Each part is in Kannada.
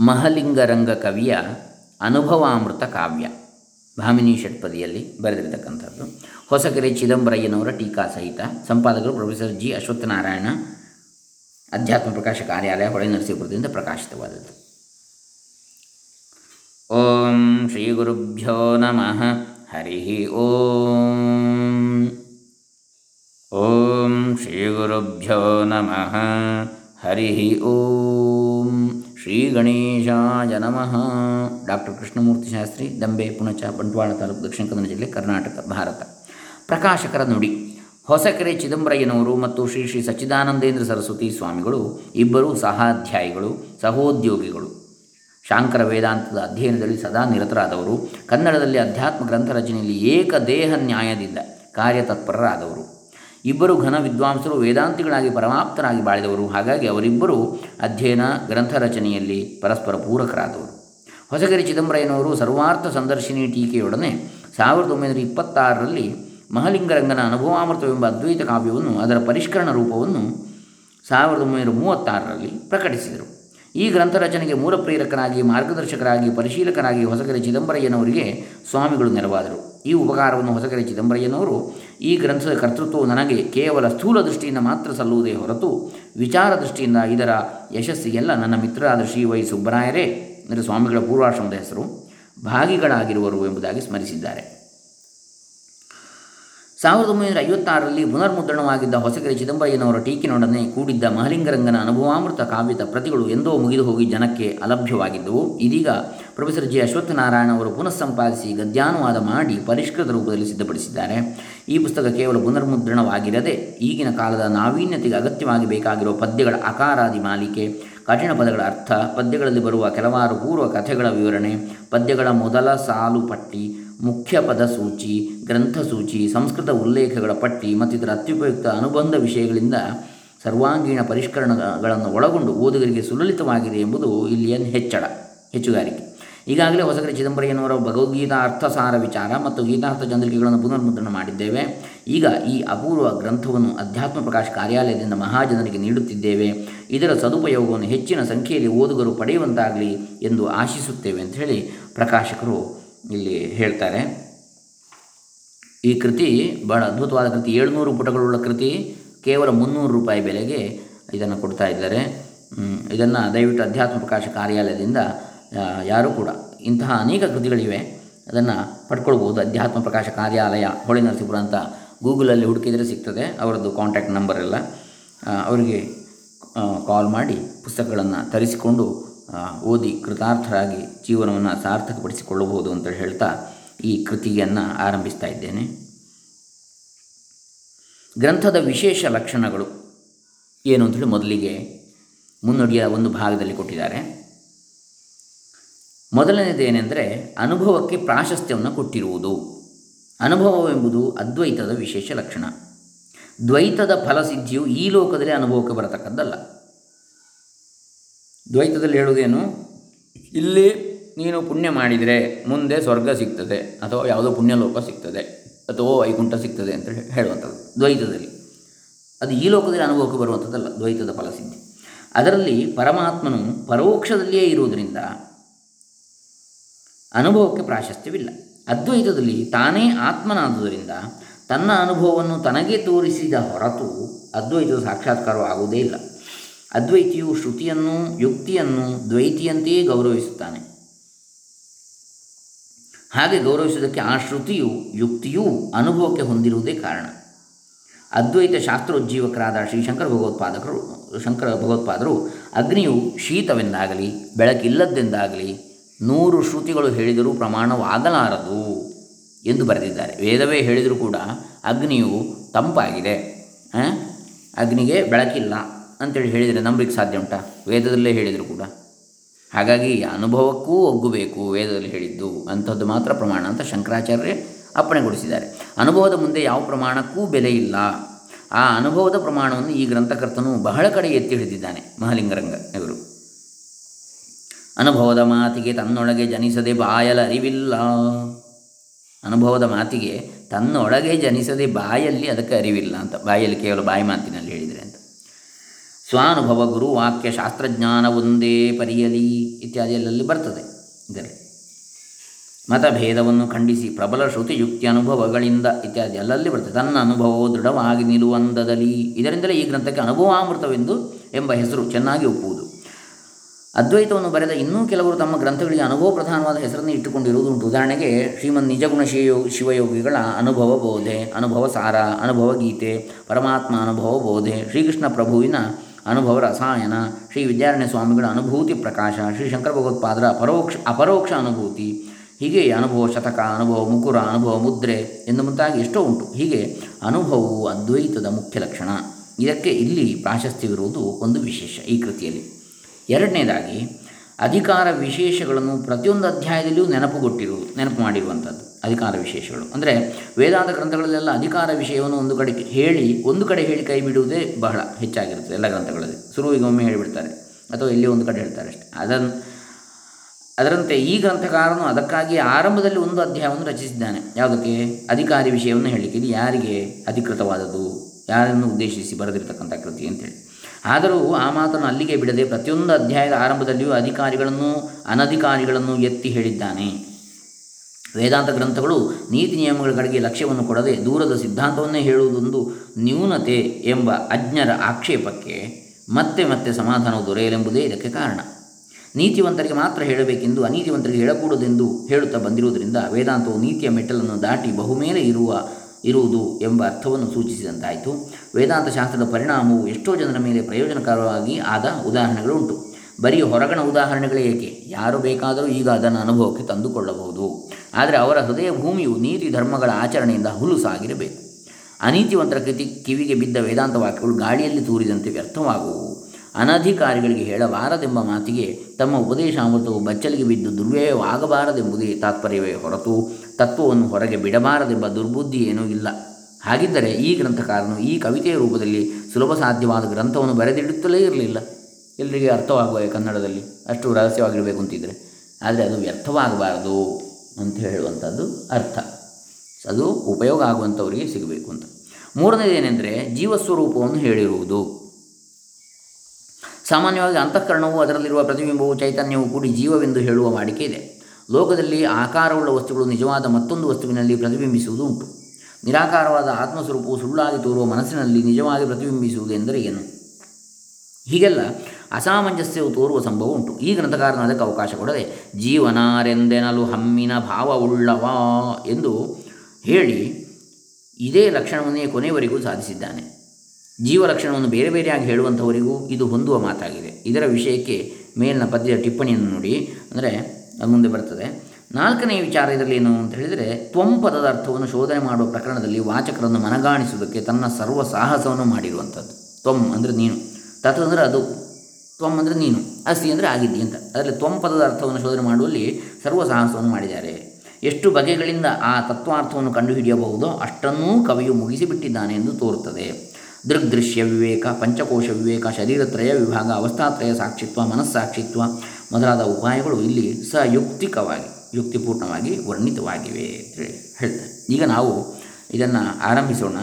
ಮಹಲಿಂಗರಂಗ ಕವಿಯ ಅನುಭವಾಮೃತ ಕಾವ್ಯ. ಭಾಮಿನಿ ಷಟ್ಪದಿಯಲ್ಲಿ ಬರೆದಿರತಕ್ಕಂಥದ್ದು. ಹೊಸಕೆರೆ ಚಿದಂಬರಯ್ಯನವರ ಟೀಕಾ ಸಹಿತ ಸಂಪಾದಕರು ಪ್ರೊಫೆಸರ್ ಜಿ. ಅಶ್ವತ್ಥನಾರಾಯಣ ಅಧ್ಯಾತ್ಮ ಪ್ರಕಾಶ ಕಾರ್ಯಾಲಯ ಹೊಳೆ ನರಸೀಪುರದಿಂದ ಪ್ರಕಾಶಿತವಾದದ್ದು. ಓಂ ಶ್ರೀ ಗುರುಭ್ಯೋ ನಮಃ. ಹರಿ ಓಂ. ಓಂ ಶ್ರೀ ಗುರುಭ್ಯೋ ನಮಃ. ಹರಿ ಓಂ. ಶ್ರೀ ಗಣೇಶಾಯ ನಮಃ. ಡಾಕ್ಟರ್ ಕೃಷ್ಣಮೂರ್ತಿ ಶಾಸ್ತ್ರಿ, ದಂಬೆ, ಪುಣಚ, ಬಂಟ್ವಾಳ ತಾಲೂಕು ದಕ್ಷಿಣ ಕನ್ನಡ ಜಿಲ್ಲೆ ಕರ್ನಾಟಕ, ಭಾರತ. ಪ್ರಕಾಶಕರ ನುಡಿ. ಹೊಸಕೆರೆ ಚಿದಂಬರಯ್ಯನವರು ಮತ್ತು ಶ್ರೀ ಶ್ರೀ ಸಚ್ಚಿದಾನಂದೇಂದ್ರ ಸರಸ್ವತಿ ಸ್ವಾಮಿಗಳು ಇಬ್ಬರು ಸಹಾಧ್ಯಾಯಿಗಳು, ಸಹೋದ್ಯೋಗಿಗಳು. ಶಾಂಕರ ವೇದಾಂತದ ಅಧ್ಯಯನದಲ್ಲಿ ಸದಾ ನಿರತರಾದವರು. ಕನ್ನಡದಲ್ಲಿ ಅಧ್ಯಾತ್ಮ ಗ್ರಂಥ ರಚನೆಯಲ್ಲಿ ಏಕದೇಹ ನ್ಯಾಯದಿಂದ ಕಾರ್ಯತತ್ಪರರಾದವರು. ಇಬ್ಬರು ಘನ ವಿದ್ವಾಂಸರು ವೇದಾಂತಿಗಳಾಗಿ ಪರಮಾಪ್ತರಾಗಿ ಬಾಳಿದವರು. ಹಾಗಾಗಿ ಅವರಿಬ್ಬರು ಅಧ್ಯಯನ ಗ್ರಂಥ ರಚನೆಯಲ್ಲಿ ಪರಸ್ಪರ ಪೂರಕರಾದವರು. ಹೊಸಗಿರಿ ಚಿದಂಬರಯ್ಯನವರು ಸರ್ವಾರ್ಥ ಸಂದರ್ಶಿನಿ ಟೀಕೆಯೊಡನೆ ಸಾವಿರದ ಒಂಬೈನೂರ ಇಪ್ಪತ್ತಾರರಲ್ಲಿ ಮಹಲಿಂಗರಂಗನ ಅನುಭವಾಮೃತವೆಂಬ ಅದ್ವೈತ ಕಾವ್ಯವನ್ನು ಅದರ ಪರಿಷ್ಕರಣ ರೂಪವನ್ನು ಸಾವಿರದ ಒಂಬೈನೂರ ಮೂವತ್ತಾರರಲ್ಲಿ ಪ್ರಕಟಿಸಿದರು. ಈ ಗ್ರಂಥ ರಚನೆಗೆ ಮೂಲ ಪ್ರೇರಕರಾಗಿ ಮಾರ್ಗದರ್ಶಕರಾಗಿ ಪರಿಶೀಲಕರಾಗಿ ಹೊಸಗೆರೆ ಚಿದಂಬರಯ್ಯನವರಿಗೆ ಸ್ವಾಮಿಗಳು ನೆರವಾದರು. ಈ ಉಪಕಾರವನ್ನು ಹೊಸಗೆರೆ ಚಿದಂಬರಯ್ಯನವರು ಈ ಗ್ರಂಥದ ಕರ್ತೃತ್ವವು ನನಗೆ ಕೇವಲ ಸ್ಥೂಲ ದೃಷ್ಟಿಯಿಂದ ಮಾತ್ರ ಸಲ್ಲುವುದೇ ಹೊರತು ವಿಚಾರ ದೃಷ್ಟಿಯಿಂದ ಇದರ ಯಶಸ್ಸಿಗೆಲ್ಲ ನನ್ನ ಮಿತ್ರರಾದ ಶ್ರೀ ವೈ ಸುಬ್ಬರಾಯರೇ, ಅಂದರೆ ಸ್ವಾಮಿಗಳ ಪೂರ್ವಾಶ್ರಮದ ಹೆಸರು, ಭಾಗಿಗಳಾಗಿರುವರು ಎಂಬುದಾಗಿ ಸ್ಮರಿಸಿದ್ದಾರೆ. ಸಾವಿರದ ಒಂಬೈನೂರ ಐವತ್ತಾರರಲ್ಲಿ ಪುನರ್ಮುದ್ರಣವಾಗಿದ್ದ ಹೊಸಗೆರೆ ಚಿದಂಬರಯ್ಯನವರ ಟೀಕಿನೊಡನೆ ಕೂಡಿದ್ದ ಮಹಲಿಂಗರಂಗನ ಅನುಭವಾಮೃತ ಕಾವ್ಯದ ಪ್ರತಿಗಳು ಎಂದೋ ಮುಗಿದು ಹೋಗಿ ಜನಕ್ಕೆ ಅಲಭ್ಯವಾಗಿದ್ದವು. ಇದೀಗ ಪ್ರೊಫೆಸರ್ ಜಿ. ಅಶ್ವತ್ಥನಾರಾಯಣ ಅವರು ಪುನಃ ಸಂಪಾದಿಸಿ ಗದ್ಯಾನುವಾದ ಮಾಡಿ ಪರಿಷ್ಕೃತ ರೂಪದಲ್ಲಿ ಸಿದ್ಧಪಡಿಸಿದ್ದಾರೆ. ಈ ಪುಸ್ತಕ ಕೇವಲ ಪುನರ್ಮುದ್ರಣವಾಗಿರದೆ ಈಗಿನ ಕಾಲದ ನಾವೀನ್ಯತೆಗೆ ಅಗತ್ಯವಾಗಿ ಬೇಕಾಗಿರುವ ಪದ್ಯಗಳ ಆಕಾರಾದಿ ಮಾಲಿಕೆ, ಕಠಿಣ ಪದಗಳ ಅರ್ಥ, ಪದ್ಯಗಳಲ್ಲಿ ಬರುವ ಕೆಲವಾರು ಪೂರ್ವ ಕಥೆಗಳ ವಿವರಣೆ, ಪದ್ಯಗಳ ಮೊದಲ ಸಾಲು ಪಟ್ಟಿ ಮುಖ್ಯ ಪದಸೂಚಿ, ಗ್ರಂಥಸೂಚಿ, ಸಂಸ್ಕೃತ ಉಲ್ಲೇಖಗಳ ಪಟ್ಟಿ ಮತ್ತಿತರ ಅತ್ಯುಪಯುಕ್ತ ಅನುಬಂಧ ವಿಷಯಗಳಿಂದ ಸರ್ವಾಂಗೀಣ ಪರಿಷ್ಕರಣಗಳನ್ನು ಒಳಗೊಂಡು ಓದುಗರಿಗೆ ಸುಲಲಿತವಾಗಿದೆ ಎಂಬುದು ಇಲ್ಲಿಯ ಹೆಚ್ಚಳ, ಹೆಚ್ಚುಗಾರಿಕೆ. ಈಗಾಗಲೇ ಹೊಸಗರಿ ಚಿದಂಬರಯ್ಯನವರ ಭಗವದ್ಗೀತಾ ಅರ್ಥಸಾರ ವಿಚಾರ ಮತ್ತು ಗೀತಾರ್ಥ ಚಂದ್ರಿಕೆಗಳನ್ನು ಪುನರ್ಮುದ್ರಣ ಮಾಡಿದ್ದೇವೆ. ಈಗ ಈ ಅಪೂರ್ವ ಗ್ರಂಥವನ್ನು ಅಧ್ಯಾತ್ಮ ಪ್ರಕಾಶ ಕಾರ್ಯಾಲಯದಿಂದ ಮಹಾಜನರಿಗೆ ನೀಡುತ್ತಿದ್ದೇವೆ. ಇದರ ಸದುಪಯೋಗವನ್ನು ಹೆಚ್ಚಿನ ಸಂಖ್ಯೆಯಲ್ಲಿ ಓದುಗರು ಪಡೆಯುವಂತಾಗಲಿ ಎಂದು ಆಶಿಸುತ್ತೇವೆ ಅಂತ ಹೇಳಿ ಪ್ರಕಾಶಕರು ಇಲ್ಲಿ ಹೇಳ್ತಾರೆ. ಈ ಕೃತಿ ಬಹಳ ಅದ್ಭುತವಾದ ಕೃತಿ. ಏಳ್ನೂರು ಪುಟಗಳುಳ್ಳ ಕೃತಿ ಕೇವಲ ಮುನ್ನೂರು ರೂಪಾಯಿ ಬೆಲೆಗೆ ಇದನ್ನು ಕೊಡ್ತಾ ಇದ್ದಾರೆ. ಇದನ್ನು ದಯವಿಟ್ಟು ಅಧ್ಯಾತ್ಮ ಪ್ರಕಾಶ ಕಾರ್ಯಾಲಯದಿಂದ ಯಾರೂ ಕೂಡ ಇಂತಹ ಅನೇಕ ಕೃತಿಗಳಿವೆ. ಅದನ್ನು ಪಡ್ಕೊಳ್ಬೋದು. ಅಧ್ಯಾತ್ಮ ಪ್ರಕಾಶ ಕಾರ್ಯಾಲಯ ಹೊಳೆ ನರಸೀಪುರ ಅಂತ ಗೂಗಲಲ್ಲಿ ಹುಡುಕಿದರೆ ಸಿಗ್ತದೆ. ಅವರದ್ದು ಕಾಂಟ್ಯಾಕ್ಟ್ ನಂಬರ್ ಎಲ್ಲ. ಅವರಿಗೆ ಕಾಲ್ ಮಾಡಿ ಪುಸ್ತಕಗಳನ್ನು ತರಿಸಿಕೊಂಡು ಓದಿ ಕೃತಾರ್ಥರಾಗಿ ಜೀವನವನ್ನು ಸಾರ್ಥಕಪಡಿಸಿಕೊಳ್ಳಬಹುದು ಅಂತ ಹೇಳ್ತಾ ಈ ಕೃತಿಯನ್ನು ಆರಂಭಿಸ್ತಾ ಇದ್ದೇನೆ. ಗ್ರಂಥದ ವಿಶೇಷ ಲಕ್ಷಣಗಳು ಏನು ಅಂತೇಳಿ ಮೊದಲಿಗೆ ಮುನ್ನುಡಿಯ ಒಂದು ಭಾಗದಲ್ಲಿ ಕೊಟ್ಟಿದ್ದಾರೆ. ಮೊದಲನೇದೇನೆಂದರೆ ಅನುಭವಕ್ಕೆ ಪ್ರಾಶಸ್ತ್ಯವನ್ನು ಕೊಟ್ಟಿರುವುದು. ಅನುಭವವೆಂಬುದು ಅದ್ವೈತದ ವಿಶೇಷ ಲಕ್ಷಣ. ದ್ವೈತದ ಫಲಸಿದ್ಧಿಯು ಈ ಲೋಕದಲ್ಲಿ ಅನುಭವಕ್ಕೆ ಬರತಕ್ಕದ್ದಲ್ಲ. ದ್ವೈತದಲ್ಲಿ ಹೇಳುವುದೇನು? ಇಲ್ಲಿ ನೀನು ಪುಣ್ಯ ಮಾಡಿದರೆ ಮುಂದೆ ಸ್ವರ್ಗ ಸಿಗ್ತದೆ ಅಥವಾ ಯಾವುದೋ ಪುಣ್ಯಲೋಕ ಸಿಗ್ತದೆ ಅಥವಾ ವೈಕುಂಠ ಸಿಗ್ತದೆ ಅಂತ ಹೇಳುವಂಥದ್ದು ದ್ವೈತದಲ್ಲಿ. ಅದು ಈ ಲೋಕದಲ್ಲಿ ಅನುಭವಕ್ಕೆ ಬರುವಂಥದ್ದಲ್ಲ, ದ್ವೈತದ ಫಲಸಿದ್ಧಿ. ಅದರಲ್ಲಿ ಪರಮಾತ್ಮನು ಪರೋಕ್ಷದಲ್ಲಿಯೇ ಇರುವುದರಿಂದ ಅನುಭವಕ್ಕೆ ಪ್ರಾಶಸ್ತ್ಯವಿಲ್ಲ. ಅದ್ವೈತದಲ್ಲಿ ತಾನೇ ಆತ್ಮನಾದುದರಿಂದ ತನ್ನ ಅನುಭವವನ್ನು ತನಗೆ ತೋರಿಸಿದ ಹೊರತು ಅದ್ವೈತದ ಸಾಕ್ಷಾತ್ಕಾರವಾಗುವುದೇ ಇಲ್ಲ. ಅದ್ವೈತಿಯು ಶ್ರುತಿಯನ್ನು ಯುಕ್ತಿಯನ್ನು ದ್ವೈತಿಯಂತೆಯೇ ಗೌರವಿಸುತ್ತಾನೆ. ಹಾಗೆ ಗೌರವಿಸುವುದಕ್ಕೆ ಆ ಶ್ರುತಿಯು ಯುಕ್ತಿಯೂ ಅನುಭವಕ್ಕೆ ಹೊಂದಿರುವುದೇ ಕಾರಣ. ಅದ್ವೈತ ಶಾಸ್ತ್ರೋಜ್ಜೀವಕರಾದ ಶ್ರೀ ಶಂಕರ ಭಗವತ್ಪಾದಕರು, ಶಂಕರ ಭಗವತ್ಪಾದರು ಅಗ್ನಿಯು ಶೀತವೆಂದಾಗಲಿ, ಬೆಳಕಿಲ್ಲದ್ದೆಂದಾಗಲಿ ನೂರು ಶ್ರುತಿಗಳು ಹೇಳಿದರೂ ಪ್ರಮಾಣವಾಗಲಾರದು ಎಂದು ಬರೆದಿದ್ದಾರೆ. ವೇದವೇ ಹೇಳಿದರೂ ಕೂಡ ಅಗ್ನಿಯು ತಂಪಾಗಿದೆ. ಅಗ್ನಿಗೆ ಬೆಳಕಿಲ್ಲ. ಅಂತೇಳಿ ಹೇಳಿದರೆ ನಂಬಲಿಕ್ಕೆ ಸಾಧ್ಯ ಉಂಟಾ? ವೇದದಲ್ಲೇ ಹೇಳಿದರು ಕೂಡ. ಹಾಗಾಗಿ ಅನುಭವಕ್ಕೂ ಒಗ್ಗಬೇಕು ವೇದದಲ್ಲಿ ಹೇಳಿದ್ದು. ಅಂಥದ್ದು ಮಾತ್ರ ಪ್ರಮಾಣ ಅಂತ ಶಂಕರಾಚಾರ್ಯ ಅಪ್ಪಣೆಗೊಳಿಸಿದ್ದಾರೆ. ಅನುಭವದ ಮುಂದೆ ಯಾವ ಪ್ರಮಾಣಕ್ಕೂ ಬೆಲೆ ಇಲ್ಲ. ಆ ಅನುಭವದ ಪ್ರಮಾಣವನ್ನು ಈ ಗ್ರಂಥಕರ್ತನು ಬಹಳ ಕಡೆ ಎತ್ತಿ ಹಿಡಿದಿದ್ದಾನೆ ಮಹಾಲಿಂಗರಂಗ ಇವರು ಅನುಭವದ ಮಾತಿಗೆ ತನ್ನೊಳಗೆ ಜನಿಸದೆ ಬಾಯಲ ಅರಿವಿಲ್ಲ. ಅನುಭವದ ಮಾತಿಗೆ ತನ್ನೊಳಗೆ ಜನಿಸದೆ ಬಾಯಲ್ಲಿ ಅದಕ್ಕೆ ಅರಿವಿಲ್ಲ ಅಂತ, ಬಾಯಲ್ಲಿ ಕೇವಲ ಬಾಯಿ ಮಾತಿನಲ್ಲಿ ಅಂತ ಸ್ವಾನುಭವ ಗುರು ವಾಕ್ಯ ಶಾಸ್ತ್ರಜ್ಞಾನ ಒಂದೇ ಪರಿಯಲಿ ಇತ್ಯಾದಿಯಲ್ಲಿ ಬರ್ತದೆ? ಇದರಲ್ಲಿ. ಮತಭೇದವನ್ನು ಖಂಡಿಸಿ ಪ್ರಬಲ ಶ್ರುತಿಯುಕ್ತಿ ಅನುಭವಗಳಿಂದ ಇತ್ಯಾದಿ ಅಲ್ಲಲ್ಲಿ ಬರ್ತದೆ? ತನ್ನ ಅನುಭವವು ದೃಢವಾಗಿ ನಿಲ್ಲುವಂದದಲ್ಲಿ ಇದರಿಂದಲೇ ಈ ಗ್ರಂಥಕ್ಕೆ ಅನುಭವಾಮೃತವೆಂದು ಎಂಬ ಹೆಸರು ಚೆನ್ನಾಗಿ ಒಪ್ಪುವುದು. ಅದ್ವೈತವನ್ನು ಬರೆದ ಇನ್ನೂ ಕೆಲವರು ತಮ್ಮ ಗ್ರಂಥಗಳಿಗೆ ಅನುಭವ ಪ್ರಧಾನವಾದ ಹೆಸರನ್ನು ಇಟ್ಟುಕೊಂಡಿರುವುದು ಉಂಟು ಉದಾಹರಣೆಗೆ ಶ್ರೀಮನ್ ನಿಜಗುಣ ಶಿವಯೋ ಶಿವಯೋಗಿಗಳ ಅನುಭವ ಬೋಧೆ ಅನುಭವ ಸಾರ ಅನುಭವ ಗೀತೆ ಪರಮಾತ್ಮ ಅನುಭವ ಬೋಧೆ, ಶ್ರೀಕೃಷ್ಣ ಪ್ರಭುವಿನ ಅನುಭವ ರಸಾಯನ, ಶ್ರೀ ವಿದ್ಯಾರಣ್ಯ ಸ್ವಾಮಿಗಳ ಅನುಭೂತಿ ಪ್ರಕಾಶ, ಶ್ರೀ ಶಂಕರ ಭಗವತ್ಪಾದರ ಪರೋಕ್ಷ, ಅಪರೋಕ್ಷ ಅನುಭೂತಿ. ಹೀಗೆ ಅನುಭವ ಶತಕ, ಅನುಭವ ಮುಕುರ, ಅನುಭವ ಮುದ್ರೆ ಎಂದು ಮುಂತಾಗಿ ಎಷ್ಟೋ ಉಂಟು. ಹೀಗೆ ಅನುಭವವು ಅದ್ವೈತದ ಮುಖ್ಯ ಲಕ್ಷಣ. ಇದಕ್ಕೆ ಇಲ್ಲಿ ಪ್ರಾಶಸ್ತ್ಯವಿರುವುದು ಒಂದು ವಿಶೇಷ ಈ ಕೃತಿಯಲ್ಲಿ. ಎರಡನೇದಾಗಿ ಅಧಿಕಾರ ವಿಶೇಷಗಳನ್ನು ಪ್ರತಿಯೊಂದು ಅಧ್ಯಾಯದಲ್ಲಿಯೂ ನೆನಪುಗೊಟ್ಟಿರುವುದು ನೆನಪು ಮಾಡಿರುವಂಥದ್ದು ಅಧಿಕಾರ ವಿಶೇಷಗಳು. ಅಂದರೆ ವೇದಾಂತ ಗ್ರಂಥಗಳಲ್ಲೆಲ್ಲ ಅಧಿಕಾರ ವಿಷಯವನ್ನು ಒಂದು ಕಡೆ ಹೇಳಿ, ಒಂದು ಕಡೆ ಹೇಳಿ ಕೈ ಬಿಡುವುದೇ ಬಹಳ ಹೆಚ್ಚಾಗಿರುತ್ತದೆ ಎಲ್ಲ ಗ್ರಂಥಗಳಲ್ಲಿ. ಸುರುವಿಗೆ ಒಮ್ಮೆ ಹೇಳಿಬಿಡ್ತಾರೆ, ಅಥವಾ ಇಲ್ಲಿ ಒಂದು ಕಡೆ ಹೇಳ್ತಾರೆ ಅಷ್ಟೇ. ಅದನ್ನು ಅದರಂತೆ ಈ ಗ್ರಂಥಕಾರನು ಅದಕ್ಕಾಗಿ ಆರಂಭದಲ್ಲಿ ಒಂದು ಅಧ್ಯಾಯವನ್ನು ರಚಿಸಿದ್ದಾನೆ. ಯಾವುದಕ್ಕೆ? ಅಧಿಕಾರಿ ವಿಷಯವನ್ನು ಹೇಳಲಿಕ್ಕೆ. ಇದು ಯಾರಿಗೆ ಅಧಿಕೃತವಾದದ್ದು? ಯಾರನ್ನು ಉದ್ದೇಶಿಸಿ ಬರೆದಿರತಕ್ಕಂಥ ಕೃತಿ ಅಂತೇಳಿ. ಆದರೂ ಆ ಮಾತನ್ನು ಅಲ್ಲಿಗೆ ಬಿಡದೆ ಪ್ರತಿಯೊಂದು ಅಧ್ಯಾಯದ ಆರಂಭದಲ್ಲಿಯೂ ಅಧಿಕಾರಿಗಳನ್ನು, ಅನಧಿಕಾರಿಗಳನ್ನು ಎತ್ತಿ ಹೇಳಿದ್ದಾನೆ. ವೇದಾಂತ ಗ್ರಂಥಗಳು ನೀತಿ ನಿಯಮಗಳ ಕಡೆಗೆ ಲಕ್ಷ್ಯವನ್ನು ಕೊಡದೆ ದೂರದ ಸಿದ್ಧಾಂತವನ್ನೇ ಹೇಳುವುದೊಂದು ನ್ಯೂನತೆ ಎಂಬ ಅಜ್ಞರ ಆಕ್ಷೇಪಕ್ಕೆ ಮತ್ತೆ ಮತ್ತೆ ಸಮಾಧಾನವು ದೊರೆಯಲೆಂಬುದೇ ಇದಕ್ಕೆ ಕಾರಣ. ನೀತಿವಂತರಿಗೆ ಮಾತ್ರ ಹೇಳಬೇಕೆಂದು ಅನೀತಿವಂತರಿಗೆ ಹೇಳಕೂಡದೆಂದು ಹೇಳುತ್ತಾ ಬಂದಿರುವುದರಿಂದ ವೇದಾಂತವು ನೀತಿಯ ಮೆಟ್ಟಲನ್ನು ದಾಟಿ ಬಹುಮೇಲೆ ಇರುವ ಇರುವುದು ಎಂಬ ಅರ್ಥವನ್ನು ಸೂಚಿಸಿದಂತಾಯಿತು. ವೇದಾಂತ ಶಾಸ್ತ್ರದ ಪರಿಣಾಮವು ಎಷ್ಟೋ ಜನರ ಮೇಲೆ ಪ್ರಯೋಜನಕರವಾಗಿ ಆದ ಉದಾಹರಣೆಗಳು ಉಂಟು ಬರೀ ಹೊರಗಣ ಉದಾಹರಣೆಗಳೇ ಏಕೆ? ಯಾರು ಬೇಕಾದರೂ ಈಗ ಅದನ್ನು ಅನುಭವಕ್ಕೆ ತಂದುಕೊಳ್ಳಬಹುದು. ಆದರೆ ಅವರ ಹೃದಯ ಭೂಮಿಯು ನೀತಿ ಧರ್ಮಗಳ ಆಚರಣೆಯಿಂದ ಹುಲುಸಾಗಿರಬೇಕು. ಅನೀತಿವಂತರ ಕೃತಿ ಕಿವಿಗೆ ಬಿದ್ದ ವೇದಾಂತ ವಾಕ್ಯಗಳು ಗಾಳಿಯಲ್ಲಿ ತೂರಿದಂತೆ ವ್ಯರ್ಥವಾಗುವು. ಅನಧಿಕಾರಿಗಳಿಗೆ ಹೇಳಬಾರದೆಂಬ ಮಾತಿಗೆ ತಮ್ಮ ಉಪದೇಶಾಮೃತವು ಬಚ್ಚಲಿಗೆ ಬಿದ್ದು ದುರ್ವ್ಯಯವಾಗಬಾರದೆಂಬುದೇ ತಾತ್ಪರ್ಯವೇ ಹೊರತು ತತ್ವವನ್ನು ಹೊರಗೆ ಬಿಡಬಾರದೆಂಬ ದುರ್ಬುದ್ಧಿ ಏನೂ ಇಲ್ಲ. ಹಾಗಿದ್ದರೆ ಈ ಗ್ರಂಥಕಾರನು ಈ ಕವಿತೆಯ ರೂಪದಲ್ಲಿ ಸುಲಭ ಸಾಧ್ಯವಾದ ಗ್ರಂಥವನ್ನು ಬರೆದಿಡುತ್ತಲೇ ಇರಲಿಲ್ಲ. ಎಲ್ಲರಿಗೆ ಅರ್ಥವಾಗುವ ಕನ್ನಡದಲ್ಲಿ ಅಷ್ಟು ರಹಸ್ಯವಾಗಿರಬೇಕು ಅಂತಿದ್ದರೆ ಆದರೆ ಅದು ವ್ಯರ್ಥವಾಗಬಾರದು ಅಂತ ಹೇಳುವಂಥದ್ದು ಅರ್ಥ. ಅದು ಉಪಯೋಗ ಆಗುವಂಥವರಿಗೆ ಸಿಗಬೇಕು ಅಂತ. ಮೂರನೇದೇನೆಂದರೆ ಜೀವಸ್ವರೂಪವನ್ನು ಹೇಳಿರುವುದು. ಸಾಮಾನ್ಯವಾಗಿ ಅಂತಃಕರಣವು ಅದರಲ್ಲಿರುವ ಪ್ರತಿಬಿಂಬವು ಚೈತನ್ಯವು ಕೂಡಿ ಜೀವವೆಂದು ಹೇಳುವ ವಾಡಿಕೆ ಇದೆ. ಲೋಕದಲ್ಲಿ ಆಕಾರವುಳ್ಳ ವಸ್ತುಗಳು ನಿಜವಾದ ಮತ್ತೊಂದು ವಸ್ತುವಿನಲ್ಲಿ ಪ್ರತಿಬಿಂಬಿಸುವುದು ಉಂಟು. ನಿರಾಕಾರವಾದ ಆತ್ಮಸ್ವರೂಪವು ಸುಳ್ಳಾಗಿ ತೋರುವ ಮನಸ್ಸಿನಲ್ಲಿ ನಿಜವಾಗಿ ಪ್ರತಿಬಿಂಬಿಸುವುದು ಎಂದರೆ ಏನು? ಹೀಗೆಲ್ಲ ಅಸಾಮಂಜಸ್ಯವು ತೋರುವ ಸಂಭವ ಉಂಟು. ಈ ಗ್ರಂಥಕಾರನ ಅದಕ್ಕೆ ಅವಕಾಶ ಕೊಡದೆ, ಜೀವನಾರೆಂದೆನಲು ಹಮ್ಮಿನ ಭಾವವುಳ್ಳವಾ ಎಂದು ಹೇಳಿ ಇದೇ ಲಕ್ಷಣವನ್ನೇ ಕೊನೆಯವರೆಗೂ ಸಾಧಿಸಿದ್ದಾನೆ. ಜೀವಲಕ್ಷಣವನ್ನು ಬೇರೆ ಬೇರೆಯಾಗಿ ಹೇಳುವಂಥವರಿಗೂ ಇದು ಹೊಂದುವ ಮಾತಾಗಿದೆ. ಇದರ ವಿಷಯಕ್ಕೆ ಮೇಲಿನ ಪದ್ಯದ ಟಿಪ್ಪಣಿಯನ್ನು ನೋಡಿ. ಅಂದರೆ ಅದು ಮುಂದೆ ಬರ್ತದೆ. ನಾಲ್ಕನೇ ವಿಚಾರ ಇದರಲ್ಲಿ ಏನು ಅಂತ ಹೇಳಿದರೆ ತ್ವಂ ಪದದ ಅರ್ಥವನ್ನು ಶೋಧನೆ ಮಾಡುವ ಪ್ರಕರಣದಲ್ಲಿ ವಾಚಕರನ್ನು ಮನಗಾಣಿಸುವುದಕ್ಕೆ ತನ್ನ ಸರ್ವ ಸಾಹಸವನ್ನು ಮಾಡಿರುವಂಥದ್ದು. ತ್ವಂ ಅಂದರೆ ನೀನು. ತತ್ ಅಂದರೆ ಅದು. ತ್ವಂ ಅಂದರೆ ನೀನು. ಅಸ್ತಿ ಅಂದರೆ ಆಗಿದ್ದಿ ಅಂತ. ಅದರಲ್ಲಿ ತ್ವಂ ಪದದ ಅರ್ಥವನ್ನು ಶೋಧನೆ ಮಾಡುವಲ್ಲಿ ಸರ್ವ ಸಾಹಸವನ್ನು ಮಾಡಿದ್ದಾರೆ. ಎಷ್ಟು ಬಗೆಗಳಿಂದ ಆ ತತ್ವಾರ್ಥವನ್ನು ಕಂಡುಹಿಡಿಯಬಹುದೋ ಅಷ್ಟನ್ನೂ ಕವಿಯು ಮುಗಿಸಿಬಿಟ್ಟಿದ್ದಾನೆ ಎಂದು ತೋರುತ್ತದೆ. ದೃಗ್ದೃಶ್ಯ ವಿವೇಕ, ಪಂಚಕೋಶ ವಿವೇಕ, ಶರೀರತ್ರಯ ವಿಭಾಗ, ಅವಸ್ಥಾತ್ರಯ ಸಾಕ್ಷಿತ್ವ, ಮನಸ್ಸಾಕ್ಷಿತ್ವ ಮೊದಲಾದ ಉಪಾಯಗಳು ಇಲ್ಲಿ ಸಯುಕ್ತಿಕವಾಗಿ ಯುಕ್ತಿಪೂರ್ಣವಾಗಿ ವರ್ಣಿತವಾಗಿವೆ ಅಂತೇಳಿ ಹೇಳ್ತಾರೆ. ಈಗ ನಾವು ಇದನ್ನು ಆರಂಭಿಸೋಣ.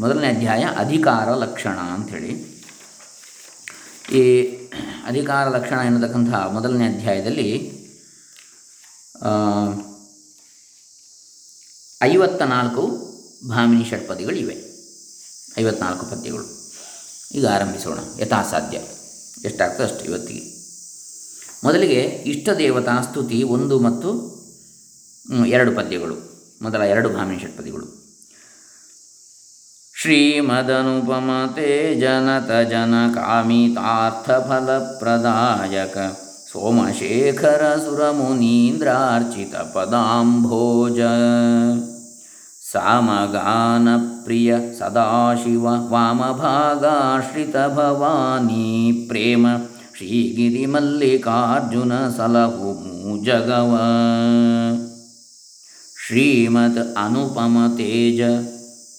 ಮೊದಲನೇ ಅಧ್ಯಾಯ, ಅಧಿಕಾರ ಲಕ್ಷಣ ಅಂಥೇಳಿ ಈ ಅಧಿಕಾರ ಲಕ್ಷಣ ಎನ್ನತಕ್ಕಂಥ ಮೊದಲನೇ ಅಧ್ಯಾಯದಲ್ಲಿ ಐವತ್ತ ನಾಲ್ಕು ಭಾಮಿನಿ ಷಟ್ಪದಿಗಳಿವೆ. ಐವತ್ನಾಲ್ಕು ಪದ್ಯಗಳು. ಈಗ ಆರಂಭಿಸೋಣ. ಯಥಾಸಾಧ್ಯ. ಎಷ್ಟಾಗ್ತದೆ ಅಷ್ಟು ಇವತ್ತಿಗೆ. ಮೊದಲಿಗೆ ಇಷ್ಟ ದೇವತಾ ಸ್ತುತಿ ಒಂದು ಮತ್ತು ಎರಡು ಪದ್ಯಗಳು. ಮೊದಲ ಎರಡು ಭಾಮಿನಿ ಷಟ್ಪದಿಗಳು ಶ್ರೀಮದನುಪಮತೆ ಜನತ ಜನ ಕಾಮಿತಾರ್ಥ ಫಲಪ್ರದಾಯಕ ಸೋಮಶೇಖರ ಸುರಮುನೀಂದ್ರಾರ್ಚಿತ ಪದಾಂಭೋಜ. ಸಾಮಗಾನಪ್ರಿಯ ಸದಾಶಿವ ವಾಮಭಾಗಾಶ್ರಿತ ಭವಾನಿ ಪ್ರೇಮ ಶ್ರೀಗಿರಿ ಮಲ್ಲಿಕಾರ್ಜುನ ಸಲಹು ಜಗವ ಶ್ರೀಮದ್ ಅನುಪಮ ತೇಜ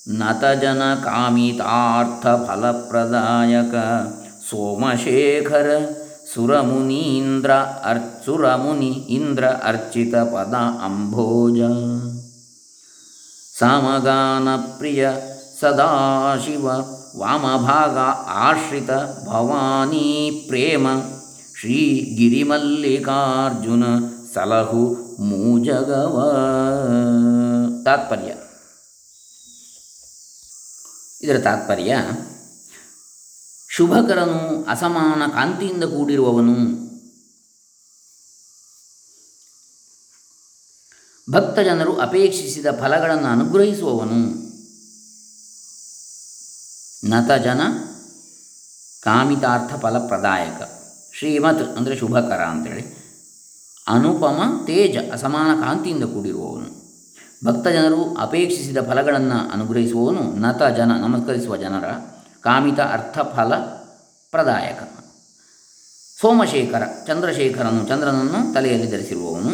ನತಜನ ಕಾಮಿತಾರ್ಥ ಫಲಪ್ರದಾಯಕ ಸೋಮಶೇಖರ, ಸುರಮುನೀಂದ್ರ ಅರ್, ಸುರಮುನಿ ಇಂದ್ರ ಅರ್ಚಿತ ಪದ ಅಂಭೋಜ. ಸಾಮಗಾನ ಪ್ರಿಯ ಸದಾಶಿವ ವಾಮಭಾಗ ಆಶ್ರಿತ ಭವಾನಿ ಪ್ರೇಮ. ಶ್ರೀ ಗಿರಿಮಲ್ಲಿಕಾರ್ಜುನ ಸಲಹು ಮೂಜಗವ. ತಾತ್ಪರ್ಯ. ಇದರ ತಾತ್ಪರ್ಯ, ಶುಭಕರನು ಅಸಮಾನ ಕಾಂತಿಯಿಂದ ಕೂಡಿರುವವನು. ಭಕ್ತಜನರು ಅಪೇಕ್ಷಿಸಿದ ಫಲಗಳನ್ನು ಅನುಗ್ರಹಿಸುವವನು. ನತಜನ ಕಾಮಿತಾರ್ಥ ಫಲಪ್ರದಾಯಕ ಶ್ರೀಮತ್ ಅಂದರೆ ಶುಭಕರ ಅಂತೇಳಿ. ಅನುಪಮ ತೇಜ ಅಸಮಾನ ಕಾಂತಿಯಿಂದ ಕೂಡಿರುವವನು. ಭಕ್ತ ಜನರು ಅಪೇಕ್ಷಿಸಿದ ಫಲಗಳನ್ನು ಅನುಗ್ರಹಿಸುವವನು ನತ ಜನ ನಮಸ್ಕರಿಸುವ ಜನರ ಕಾಮಿತ ಅರ್ಥಫಲ ಪ್ರದಾಯಕ ಸೋಮಶೇಖರ ಚಂದ್ರಶೇಖರನು ಚಂದ್ರನನ್ನು ತಲೆಯಲ್ಲಿ ಧರಿಸಿರುವವನು.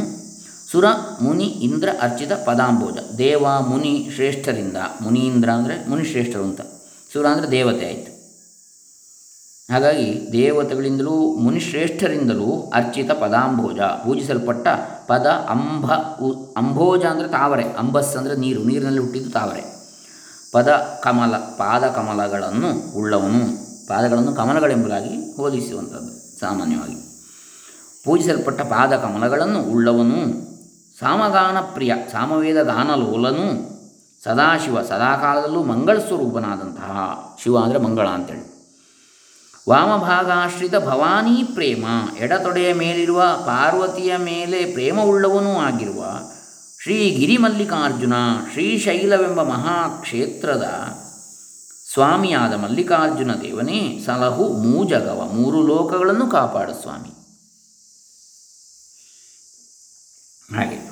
ಸುರ, ಮುನಿ, ಇಂದ್ರ ಅರ್ಚಿತ, ಪದಾಂಬೋಜ, ದೇವ, ಮುನಿ ಶ್ರೇಷ್ಠರಿಂದ, ಮುನೀಂದ್ರ ಅಂದರೆ ಮುನಿಶ್ರೇಷ್ಠರು ಅಂತ. ಸುರ ಅಂದರೆ ದೇವತೆ ಆಯಿತು. ಹಾಗಾಗಿ ದೇವತೆಗಳಿಂದಲೂ ಮುನಿಶ್ರೇಷ್ಠರಿಂದಲೂ ಅರ್ಚಿತ ಪದಾಂಬೋಜ ಪೂಜಿಸಲ್ಪಟ್ಟ ಪದ ಅಂಬ ಉ ಅಂಬೋಜ ಅಂದರೆ ತಾವರೆ, ಅಂಬಸ್ ಅಂದರೆ ನೀರು, ನೀರಿನಲ್ಲಿ ಹುಟ್ಟಿದ್ದು ತಾವರೆ. ಪದ ಕಮಲ, ಪಾದ ಕಮಲಗಳನ್ನು ಉಳ್ಳವನು, ಪಾದಗಳನ್ನು ಕಮಲಗಳೆಂಬುದಾಗಿ ಹೋಲಿಸುವಂಥದ್ದು ಸಾಮಾನ್ಯವಾಗಿ. ಪೂಜಿಸಲ್ಪಟ್ಟ ಪಾದ ಕಮಲಗಳನ್ನು ಉಳ್ಳವನು ಸಾಮಗಾನ ಪ್ರಿಯ ಸಾಮವೇದ ಗಾನಲೋಲನು ಸದಾಶಿವ ಸದಾಕಾಲದಲ್ಲೂ ಮಂಗಳ ಸ್ವರೂಪನಾದಂತಹ ಶಿವ ಅಂದರೆ ಮಂಗಳ ಅಂತೇಳಿ. ವಾಮಭಾಗಾಶ್ರಿತ ಭವಾನಿ ಪ್ರೇಮ, ಎಡತೊಡೆಯ ಮೇಲಿರುವ ಪಾರ್ವತಿಯ ಮೇಲೆ ಪ್ರೇಮವುಳ್ಳವನೂ ಆಗಿರುವ ಶ್ರೀ ಗಿರಿಮಲ್ಲಿಕಾರ್ಜುನ ಶ್ರೀಶೈಲವೆಂಬ ಮಹಾಕ್ಷೇತ್ರದ ಸ್ವಾಮಿಯಾದ ಮಲ್ಲಿಕಾರ್ಜುನ ದೇವನೇ ಸಲಹು, ಮೂಜಗವ, ಮೂರು ಲೋಕಗಳನ್ನು ಕಾಪಾಡು ಸ್ವಾಮಿ. ಹಾಗೆ.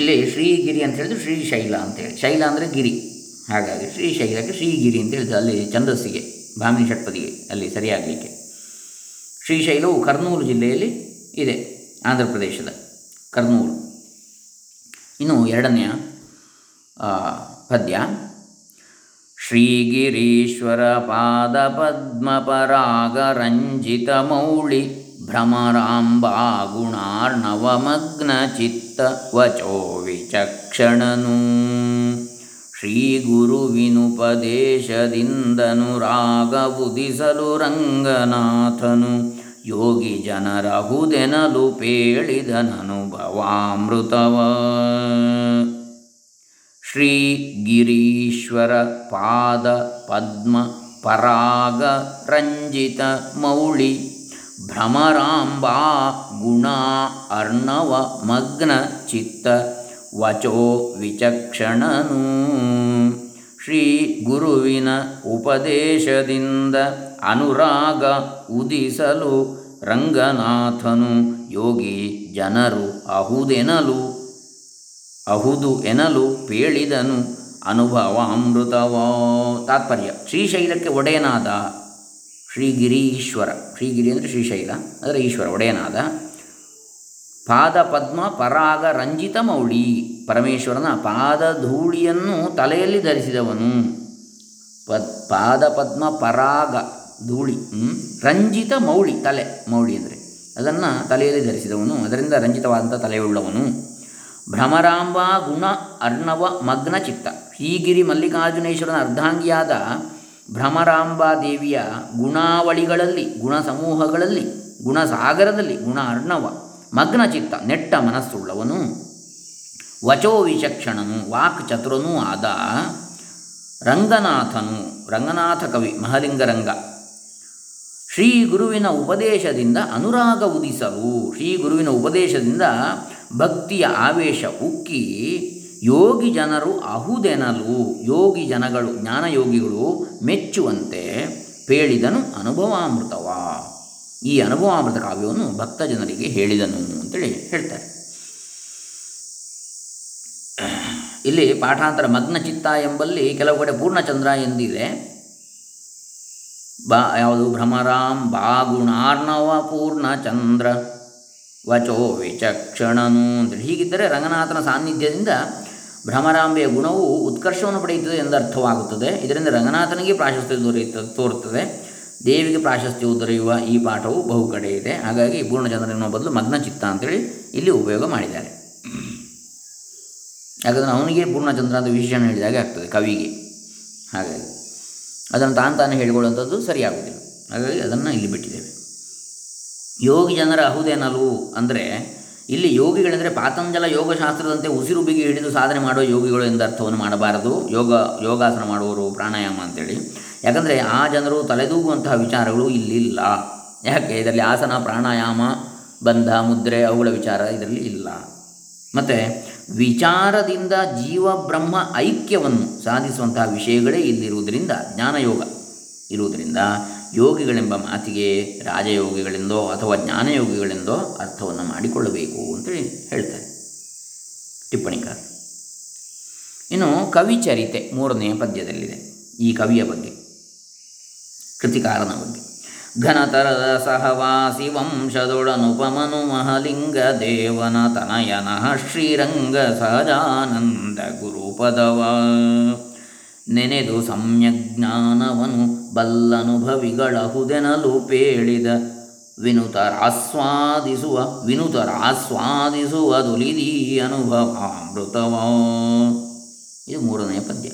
ಇಲ್ಲಿ ಶ್ರೀಗಿರಿ ಅಂತ ಹೇಳಿದ್ರೆ ಶ್ರೀಶೈಲ ಅಂತೇಳಿ ಶೈಲ ಅಂದರೆ ಗಿರಿ. ಹಾಗಾಗಿ ಶ್ರೀಶೈಲಕ್ಕೆ ಶ್ರೀಗಿರಿ ಅಂತ ಹೇಳಿದ್ರು ಅಲ್ಲಿ ಛಂದಸ್ಸಿಗೆ ಭಾಮಿನಿ ಷಟ್ಪದಿಗೆ ಅಲ್ಲಿ ಸರಿಯಾಗಲಿಕ್ಕೆ. ಶ್ರೀಶೈಲವು ಕರ್ನೂಲು ಜಿಲ್ಲೆಯಲ್ಲಿ ಇದೆ, ಆಂಧ್ರ ಪ್ರದೇಶದ ಕರ್ನೂಲು. ಇನ್ನು ಎರಡನೆಯ ಪದ್ಯ. ಶ್ರೀಗಿರೀಶ್ವರ ಪಾದ ಪದ್ಮಪರಾಗರಂಜಿತ ಮೌಳಿ ಭ್ರಮರಾಂಬಾ ಗುಣಾರ್ಣವಮಗ್ನ ಚಿತ್ತ ವಚೋ ವಿಚಕ್ಷಣನು ಶ್ರೀ ರಾಗ ಉದಿಸಲು ರಂಗನಾಥನು. ಯೋಗಿ ಜನರಹುದೆನಲು ಪೇಳಿದನನುಭವಾಮೃತವ ಶ್ರೀ ಗಿರೀಶ್ವರ ಪಾದ ಪದ್ಮ ಪರಾಗ ರಂಜಿತ ಮೌಳಿ ಭ್ರಮರಾಂಬಾ ಗುಣ ಅರ್ಣವ ಮಗ್ನ ಚಿತ್ತ ವಚೋ ವಿಚಕ್ಷಣನು. ಶ್ರೀ ಗುರುವಿನ ಉಪದೇಶದಿಂದ ಅನುರಾಗ ಉದಿಸಲು ರಂಗನಾಥನು ಯೋಗಿ ಜನರು ಅಹುದೆನಲು, ಅಹುದು ಎನಲು ಪೇಳಿದನು ಅನುಭವ ಅಮೃತವೋ ತಾತ್ಪರ್ಯ, ಶ್ರೀಶೈಲಕ್ಕೆ ಒಡೆಯನಾದ ಶ್ರೀಗಿರೀಶ್ವರ ಶ್ರೀಗಿರಿ ಅಂದರೆ ಶ್ರೀಶೈಲ, ಅಂದರೆ ಈಶ್ವರ, ಒಡೆಯನಾದ ಪಾದ ಪದ್ಮ ಪರಾಗ ರಂಜಿತ ಮೌಳಿ. ಪರಮೇಶ್ವರನ ಪಾದ ಧೂಳಿಯನ್ನು ತಲೆಯಲ್ಲಿ ಧರಿಸಿದವನು. ಪದ್ ಪಾದ ಪದ್ಮ ಪರಾಗ ಧೂಳಿ ರಂಜಿತ ಮೌಳಿ, ತಲೆ, ಮೌಳಿ ಅಂದರೆ. ಅದನ್ನು ತಲೆಯಲ್ಲಿ ಧರಿಸಿದವನು, ಅದರಿಂದ ರಂಜಿತವಾದಂಥ ತಲೆಯುಳ್ಳವನು. ಭ್ರಮರಾಂಬ ಗುಣ ಅರ್ಣವ ಮಗ್ನ ಚಿತ್ತ. ಶ್ರೀಗಿರಿ ಮಲ್ಲಿಕಾರ್ಜುನೇಶ್ವರನ ಅರ್ಧಾಂಗಿಯಾದ ಭ್ರಮರಾಂಬಾದೇವಿಯ ಗುಣಾವಳಿಗಳಲ್ಲಿ ಗುಣ ಸಮೂಹಗಳಲ್ಲಿ ಗುಣಸಾಗರದಲ್ಲಿ ಗುಣ ಅರ್ಣವ. ಮಗ್ನ ಚಿತ್ತ ನೆಟ್ಟ ಮನಸ್ಸುಳ್ಳವನು. ವಚೋ ವಿಚಕ್ಷಣನು, ವಾಕ್ ಚತುರನೂ ಆದ ರಂಗನಾಥನು, ರಂಗನಾಥ ಕವಿ ಮಹಲಿಂಗರಂಗ. ಶ್ರೀ ಗುರುವಿನ ಉಪದೇಶದಿಂದ ಅನುರಾಗ ಉದಿಸಲು, ಶ್ರೀ ಗುರುವಿನ ಉಪದೇಶದಿಂದ ಭಕ್ತಿಯ ಆವೇಶ ಉಕ್ಕಿ ಯೋಗಿ ಜನರು ಅಹುದೆನಲು, ಯೋಗಿ ಜನಗಳು, ಜ್ಞಾನಯೋಗಿಗಳು ಮೆಚ್ಚುವಂತೆ ಪೇಳಿದನು ಅನುಭವಾಮೃತವ. ಈ ಅನುಭವಾಮೃತ ಕಾವ್ಯವನ್ನು ಭಕ್ತ ಜನರಿಗೆ ಹೇಳಿದನು ಅಂತೇಳಿ ಹೇಳ್ತಾರೆ. ಇಲ್ಲಿ ಪಾಠಾಂತರ ಮಗ್ನ ಚಿತ್ತ ಎಂಬಲ್ಲಿ ಕೆಲವು ಕಡೆ ಪೂರ್ಣಚಂದ್ರ ಎಂದಿದೆ. ಬಾ ಯಾವುದು? ಭ್ರಮರಾಂ ಬಾಗುಣಾರ್ಣವ ಪೂರ್ಣಚಂದ್ರ ವಚೋ ವಿಚಕ್ಷಣನು ಅಂತೇಳಿ. ಹೀಗಿದ್ದರೆ ರಂಗನಾಥನ ಸಾನ್ನಿಧ್ಯದಿಂದ ಭ್ರಮರಾಂಬೆಯ ಗುಣವು ಉತ್ಕರ್ಷವನ್ನು ಪಡೆಯುತ್ತದೆ ಎಂದರ್ಥವಾಗುತ್ತದೆ. ಇದರಿಂದ ರಂಗನಾಥನಿಗೆ ಪ್ರಾಶಸ್ತ್ಯ ದೊರೆಯುತ್ತದೆ ತೋರುತ್ತದೆ. ದೇವಿಗೆ ಪ್ರಾಶಸ್ತ್ಯವು ದೊರೆಯುವ ಈ ಪಾಠವು ಬಹು ಕಡೆ ಇದೆ. ಹಾಗಾಗಿ ಪೂರ್ಣಚಂದ್ರನ ಬದಲು ಮಗ್ನ ಚಿತ್ತ ಅಂತೇಳಿ ಇಲ್ಲಿ ಉಪಯೋಗ ಮಾಡಿದ್ದಾರೆ. ಯಾಕಂದರೆ ಅವನಿಗೆ ಪೂರ್ಣಚಂದ್ರ ಅಂತ ವಿಶೇಷಣ ಹೇಳಿದಾಗೆ ಆಗ್ತದೆ ಕವಿಗೆ. ಹಾಗಾಗಿ ಅದನ್ನು ತಾನು ತಾನೇ ಹೇಳಿಕೊಳ್ಳುವಂಥದ್ದು ಸರಿಯಾಗುವುದಿಲ್ಲ. ಹಾಗಾಗಿ ಅದನ್ನು ಇಲ್ಲಿ ಬಿಟ್ಟಿದ್ದೇವೆ. ಯೋಗಿ ಜನರ ಅಹುದೇನಲು ಅಂದರೆ ಇಲ್ಲಿ ಯೋಗಿಗಳೆಂದರೆ ಪಾತಂಜಲ ಯೋಗಶಾಸ್ತ್ರದಂತೆ ಉಸಿರು ಬಿಗಿ ಹಿಡಿದು ಸಾಧನೆ ಮಾಡುವ ಯೋಗಿಗಳು ಎಂದರ್ಥವನ್ನು ಮಾಡಬಾರದು. ಯೋಗ ಯೋಗಾಸನ ಮಾಡುವವರು ಪ್ರಾಣಾಯಾಮ ಅಂತೇಳಿ. ಯಾಕಂದರೆ ಆ ಜನರು ತಲೆದೂಗುವಂತಹ ವಿಚಾರಗಳು ಇಲ್ಲಿಲ್ಲ. ಯಾಕೆ? ಇದರಲ್ಲಿ ಆಸನ, ಪ್ರಾಣಾಯಾಮ, ಬಂಧ, ಮುದ್ರೆ ಅವುಗಳ ವಿಚಾರ ಇದರಲ್ಲಿ ಇಲ್ಲ. ಮತ್ತು ವಿಚಾರದಿಂದ ಜೀವ ಬ್ರಹ್ಮ ಐಕ್ಯವನ್ನು ಸಾಧಿಸುವಂತಹ ವಿಷಯಗಳೇ ಇಲ್ಲಿರುವುದರಿಂದ, ಜ್ಞಾನಯೋಗ ಇರುವುದರಿಂದ, ಯೋಗಿಗಳೆಂಬ ಮಾತಿಗೆ ರಾಜಯೋಗಿಗಳೆಂದೋ ಅಥವಾ ಜ್ಞಾನಯೋಗಿಗಳೆಂದೋ ಅರ್ಥವನ್ನು ಮಾಡಿಕೊಳ್ಳಬೇಕು ಅಂತೇಳಿ ಹೇಳ್ತಾರೆ. ಟಿಪ್ಪಣಿಕಾರ. ಇನ್ನು ಕವಿಚರಿತೆ ಮೂರನೆಯ ಪದ್ಯದಲ್ಲಿದೆ. ಈ ಕವಿಯ ಬಗ್ಗೆ. ಕೃತಿಕಾರನ ಬಗ್ಗೆ ಘನತರದ ಸಹವಾಸಿ ವಂಶದೊಡನುಪಮನು ಮಹಲಿಂಗ ದೇವನ ತನಯನ ಶ್ರೀರಂಗ ಸಹಜಾನಂದ ಗುರುಪದವ. ನೆನೆದು ಸಮ್ಯಜ್ಞಾನವನು ಬಲ್ಲನುಭವಿಗಳಹುದೆನಲು ಪೇಳಿದ ವಿನುತರಾಸ್ವಾದಿಸುವ ಅನುಭವ ಅಮೃತವ ಇದು ಮೂರನೆಯ ಪದ್ಯ.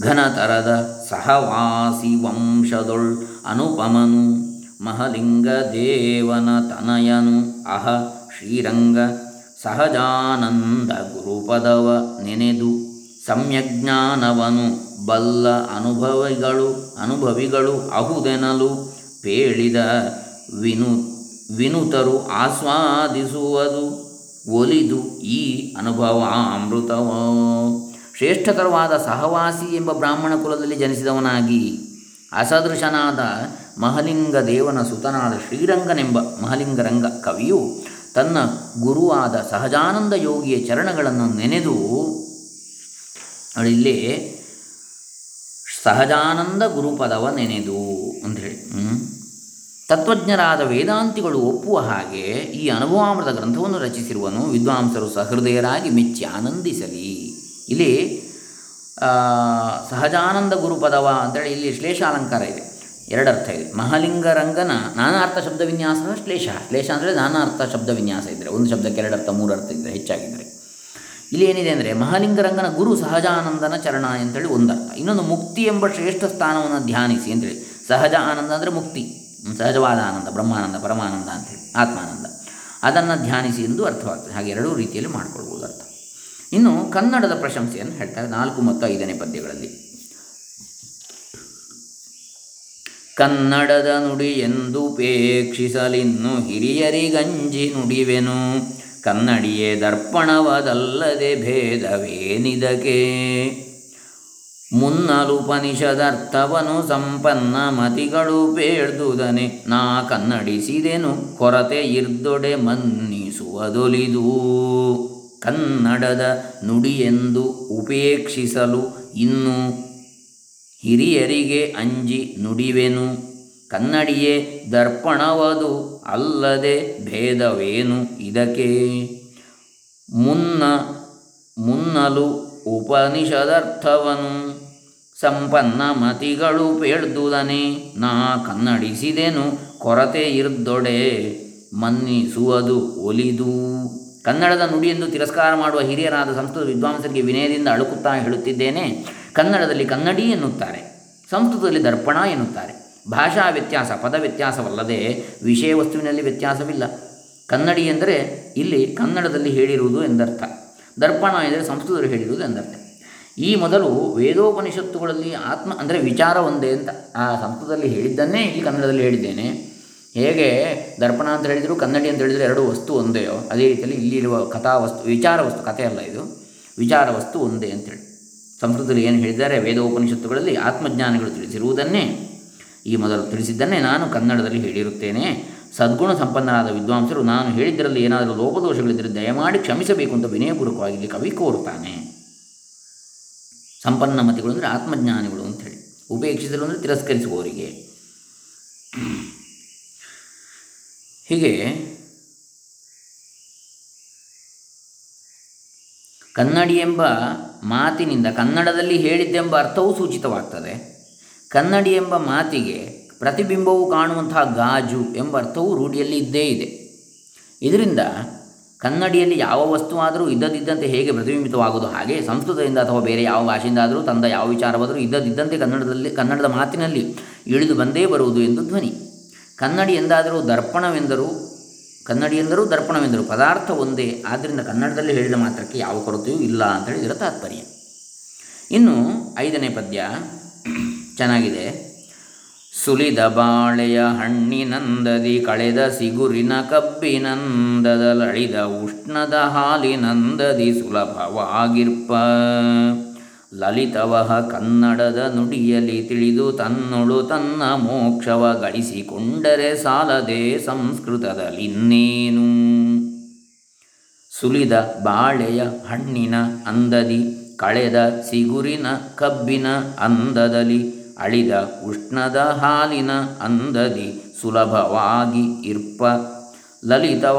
ಘನತರದ ಸಹವಾಸಿ ವಂಶದೊಳ್ ಅನುಪಮನು ಮಹಲಿಂಗ ದೇವನ ತನಯನು. ಅಹ, ಶ್ರೀರಂಗ ಸಹಜಾನಂದ ಗುರುಪದವ ನೆನೆದು ಸಮ್ಯಜ್ಞಾನವನು ಬಲ್ಲ ಅನುಭವಿಗಳು ಅನುಭವಿಗಳು ಅಹುದೆನಲು ಪೇಳಿದ ವಿನು ವಿನುತರು ಆಸ್ವಾದಿಸುವುದು ಒಲಿದು ಈ ಅನುಭವ ಅಮೃತವ ಶ್ರೇಷ್ಠಕರವಾದ ಸಹವಾಸಿ ಎಂಬ ಬ್ರಾಹ್ಮಣ ಕುಲದಲ್ಲಿ ಜನಿಸಿದವನಾಗಿ ಅಸದೃಶನಾದ ಮಹಲಿಂಗ ದೇವನ ಸುತನಾದ ಶ್ರೀರಂಗನೆಂಬ ಮಹಲಿಂಗರಂಗ ಕವಿಯು ತನ್ನ ಗುರುವಾದ ಸಹಜಾನಂದ ಯೋಗಿಯ ಚರಣಗಳನ್ನು ನೆನೆದು ಇಲ್ಲಿ ಸಹಜಾನಂದ ಗುರುಪದವ ನೆನೆದು ಅಂಥೇಳಿ ತತ್ವಜ್ಞರಾದ ವೇದಾಂತಿಗಳು ಒಪ್ಪುವ ಹಾಗೆ ಈ ಅನುಭವಾಮೃತ ಗ್ರಂಥವನ್ನು ರಚಿಸಿರುವನು ವಿದ್ವಾಂಸರು ಸಹೃದಯರಾಗಿ ಮೆಚ್ಚಿ ಆನಂದಿಸಲಿ. ಇಲ್ಲಿ ಸಹಜಾನಂದ ಗುರುಪದವ ಅಂತೇಳಿ ಇಲ್ಲಿ ಶ್ಲೇಷಾಲಂಕಾರ ಇದೆ. ಎರಡರ್ಥ ಇದೆ. ಮಹಾಲಿಂಗರಂಗನ ನಾನಾ ಅರ್ಥ ಶಬ್ದ ವಿನ್ಯಾಸ ಶ್ಲೇಷ. ಶ್ಲೇಷ ಅಂದರೆ ನಾನಾ ಅರ್ಥ ಶಬ್ದ ವಿನ್ಯಾಸ ಇದ್ದರೆ ಒಂದು ಶಬ್ದಕ್ಕೆ ಎರಡು ಅರ್ಥ, ಮೂರು ಅರ್ಥ ಇದ್ದರೆ ಹೆಚ್ಚಾಗಿದ್ದರೆ ಇಲ್ಲಿ ಏನಿದೆ ಅಂದರೆ ಮಹಾಲಿಂಗರಂಗನ ಗುರು ಸಹಜಾನಂದನ ಚರಣ ಅಂತೇಳಿ ಒಂದರ್ಥ ಇನ್ನೊಂದು ಮುಕ್ತಿ ಎಂಬ ಶ್ರೇಷ್ಠ ಸ್ಥಾನವನ್ನು ಧ್ಯಾನಿಸಿ ಅಂತೇಳಿ. ಸಹಜ ಆನಂದ ಅಂದರೆ ಮುಕ್ತಿ. ಸಹಜವಾದ ಆನಂದ ಬ್ರಹ್ಮಾನಂದ, ಪರಮಾನಂದ ಅಂತೇಳಿ, ಆತ್ಮಾನಂದ. ಅದನ್ನು ಧ್ಯಾನಿಸಿ ಎಂದು ಅರ್ಥವಾಗ್ತದೆ. ಹಾಗೆ ಎರಡೂ ರೀತಿಯಲ್ಲಿ ಮಾಡಿಕೊಳ್ಬೋದು ಅರ್ಥ. ಇನ್ನು ಕನ್ನಡದ ಪ್ರಶಂಸೆಯನ್ನು ಹೇಳ್ತಾರೆ ನಾಲ್ಕು ಮತ್ತು ಐದನೇ ಪದ್ಯಗಳಲ್ಲಿ. ಕನ್ನಡದ ನುಡಿ ಎಂದು ಉಪೇಕ್ಷಿಸಲಿನ್ನು ಹಿರಿಯರಿಗಂಜಿ ನುಡಿವೆನು. ಕನ್ನಡಿಯೇ ದರ್ಪಣವದಲ್ಲದೆ ಭೇದವೇನಿದಕೆ? ಮುನ್ನಲುಪನಿಷದರ್ಥವನು ಸಂಪನ್ನ ಮತಿಗಳು ಬೇಡ್ದುದನೆ. ನಾ ಕನ್ನಡಿಸಿದೆನು ಕೊರತೆ ಇರ್ದೊಡೆ ಮನ್ನಿಸುವುದೊಲಿದು ಕನ್ನಡದ ನುಡಿಯೆಂದು ಉಪೇಕ್ಷಿಸಲು ಇನ್ನು ಹಿರಿಯರಿಗೆ ಅಂಜಿ ನುಡಿವೆನು. ಕನ್ನಡಿಯೇ ದರ್ಪಣವದು ಅಲ್ಲದೆ ಭೇದವೇನು ಇದಕ್ಕೆ? ಮುನ್ನ ಮುನ್ನಲು ಉಪನಿಷದರ್ಥವನು. ಸಂಪನ್ನ ಮತಿಗಳು ಪೇಳ್ದುದನೆ, ನಾ ಕನ್ನಡಿಸಿದೆನು ಕೊರತೆ ಇರ್ದೊಡೆ, ಮನ್ನಿಸುವುದು ಒಲಿದು. ಕನ್ನಡದ ನುಡಿಯೆಂದು ತಿರಸ್ಕಾರ ಮಾಡುವ ಹಿರಿಯರಾದ ಸಂಸ್ಕೃತ ವಿದ್ವಾಂಸರಿಗೆ ವಿನಯದಿಂದ ಅಳುಕುತ್ತಾ ಹೇಳುತ್ತಿದ್ದೇನೆ. ಕನ್ನಡದಲ್ಲಿ ಕನ್ನಡಿ ಎನ್ನುತ್ತಾರೆ. ಸಂಸ್ಕೃತದಲ್ಲಿ ದರ್ಪಣ ಎನ್ನುತ್ತಾರೆ. ಭಾಷಾ ವ್ಯತ್ಯಾಸ, ಪದ ವ್ಯತ್ಯಾಸವಲ್ಲದೆ ವಿಷಯ ವಸ್ತುವಿನಲ್ಲಿ ವ್ಯತ್ಯಾಸವಿಲ್ಲ. ಕನ್ನಡಿ ಎಂದರೆ ಇಲ್ಲಿ ಕನ್ನಡದಲ್ಲಿ ಹೇಳಿರುವುದು ಎಂದರ್ಥ. ದರ್ಪಣ ಎಂದರೆ ಸಂಸ್ಕೃತದಲ್ಲಿ ಹೇಳಿರುವುದು ಎಂದರ್ಥ. ಈ ಮೊದಲು ವೇದೋಪನಿಷತ್ತುಗಳಲ್ಲಿ ಆತ್ಮ, ಅಂದರೆ ವಿಚಾರ ಒಂದೇ ಅಂತ. ಆ ಸಂಸ್ಕೃತದಲ್ಲಿ ಹೇಳಿದ್ದನ್ನೇ ಇಲ್ಲಿ ಕನ್ನಡದಲ್ಲಿ ಹೇಳಿದ್ದೇನೆ. ಹೇಗೆ ದರ್ಪಣ ಅಂತ ಹೇಳಿದರು, ಕನ್ನಡಿ ಅಂತ ಹೇಳಿದರೆ ಎರಡು ವಸ್ತು ಒಂದೇಯೋ ಅದೇ ರೀತಿಯಲ್ಲಿ ಇಲ್ಲಿರುವ ಕಥಾ ವಸ್ತು, ವಿಚಾರ ವಸ್ತು, ಕಥೆ ಅಲ್ಲ ಇದು. ವಿಚಾರ ವಸ್ತು ಒಂದೇ ಅಂತೇಳಿ ಸಂಸ್ಕೃತದಲ್ಲಿ ಏನು ಹೇಳಿದ್ದಾರೆ? ವೇದೋಪನಿಷತ್ತುಗಳಲ್ಲಿ ಆತ್ಮಜ್ಞಾನಿಗಳು ತಿಳಿಸಿರುವುದನ್ನೇ, ಈ ಮೊದಲು ತಿಳಿಸಿದ್ದನ್ನೇ ನಾನು ಕನ್ನಡದಲ್ಲಿ ಹೇಳಿರುತ್ತೇನೆ. ಸದ್ಗುಣ ಸಂಪನ್ನರಾದ ವಿದ್ವಾಂಸರು ನಾನು ಹೇಳಿದ್ದರಲ್ಲಿ ಏನಾದರೂ ಲೋಪದೋಷಗಳಿದ್ದರೆ ದಯಮಾಡಿ ಕ್ಷಮಿಸಬೇಕು ಅಂತ ವಿನಯಪೂರ್ವಕವಾಗಿ ಇಲ್ಲಿ ಕವಿ ಕೋರುತ್ತಾನೆ. ಸಂಪನ್ನ ಮತಿಗಳು ಅಂದರೆ ಆತ್ಮಜ್ಞಾನಿಗಳು ಅಂಥೇಳಿ ಉಪೇಕ್ಷಿಸಲು ಅಂದರೆ ತಿರಸ್ಕರಿಸುವವರಿಗೆ. ಹೀಗೆ ಕನ್ನಡಿ ಎಂಬ ಮಾತಿನಿಂದ ಕನ್ನಡದಲ್ಲಿ ಹೇಳಿದ್ದೆಂಬ ಅರ್ಥವೂ ಸೂಚಿತವಾಗ್ತದೆ. ಕನ್ನಡಿ ಎಂಬ ಮಾತಿಗೆ ಪ್ರತಿಬಿಂಬವು ಕಾಣುವಂತಹ ಗಾಜು ಎಂಬ ಅರ್ಥವು ರೂಢಿಯಲ್ಲಿ ಇದ್ದೇ ಇದೆ. ಇದರಿಂದ ಕನ್ನಡಿಯಲ್ಲಿ ಯಾವ ವಸ್ತುವಾದರೂ ಇದ್ದದಿದ್ದಂತೆ ಹೇಗೆ ಪ್ರತಿಬಿಂಬಿತವಾಗುವುದು ಹಾಗೆ ಸಂಸ್ಕೃತದಿಂದ ಅಥವಾ ಬೇರೆ ಯಾವ ಭಾಷೆಯಿಂದಾದರೂ ತಂದ ಯಾವ ವಿಚಾರವಾದರೂ ಇದ್ದದಿದ್ದಂತೆ ಕನ್ನಡದಲ್ಲಿ ಕನ್ನಡದ ಮಾತಿನಲ್ಲಿ ಇಳಿದು ಬಂದೇ ಬರುವುದು ಎಂದು ಧ್ವನಿ. ಕನ್ನಡಿ ಎಂದಾದರೂ ದರ್ಪಣವೆಂದರೂ, ಕನ್ನಡಿ ಎಂದರೂ ದರ್ಪಣವೆಂದರು ಪದಾರ್ಥ ಒಂದೇ ಆದ್ದರಿಂದ ಕನ್ನಡದಲ್ಲಿ ಹೇಳಿದ ಮಾತ್ರಕ್ಕೆ ಯಾವ ಕೊರತೆಯೂ ಇಲ್ಲ ಅಂತ ಹೇಳಿದರೆ ತಾತ್ಪರ್ಯ. ಇನ್ನು ಐದನೇ ಪದ್ಯ ಚೆನ್ನಾಗಿದೆ. ಸುಲಿದ ಬಾಳೆಯ ಹಣ್ಣಿನಂದದಿ, ಕಳೆದ ಸಿಗುರಿನ ಕಬ್ಬಿನಂದದಲಳಿದ ಉಷ್ಣದ ಹಾಲಿನಂದದಿ ಸುಲಭವಾಗಿರ್ಪ. ಲಲಿತವಹ ಕನ್ನಡದ ನುಡಿಯಲಿ ತಿಳಿದು ತನ್ನೊಳು ತನ್ನ ಮೋಕ್ಷವ ಗಳಿಸಿಕೊಂಡರೆ ಸಾಲದೆ ಸಂಸ್ಕೃತದಲ್ಲಿನ್ನೇನು ಸುಲಿದ ಬಾಳೆಯ ಹಣ್ಣಿನ ಅಂದದಿ, ಕಳೆದ ಸಿಗುರಿನ ಕಬ್ಬಿನ ಅಂದದಲ್ಲಿ, ಅಳಿದ ಉಷ್ಣದ ಹಾಲಿನ ಅಂದದಿ ಸುಲಭವಾಗಿ ಇರ್ಪ. ಲಲಿತವ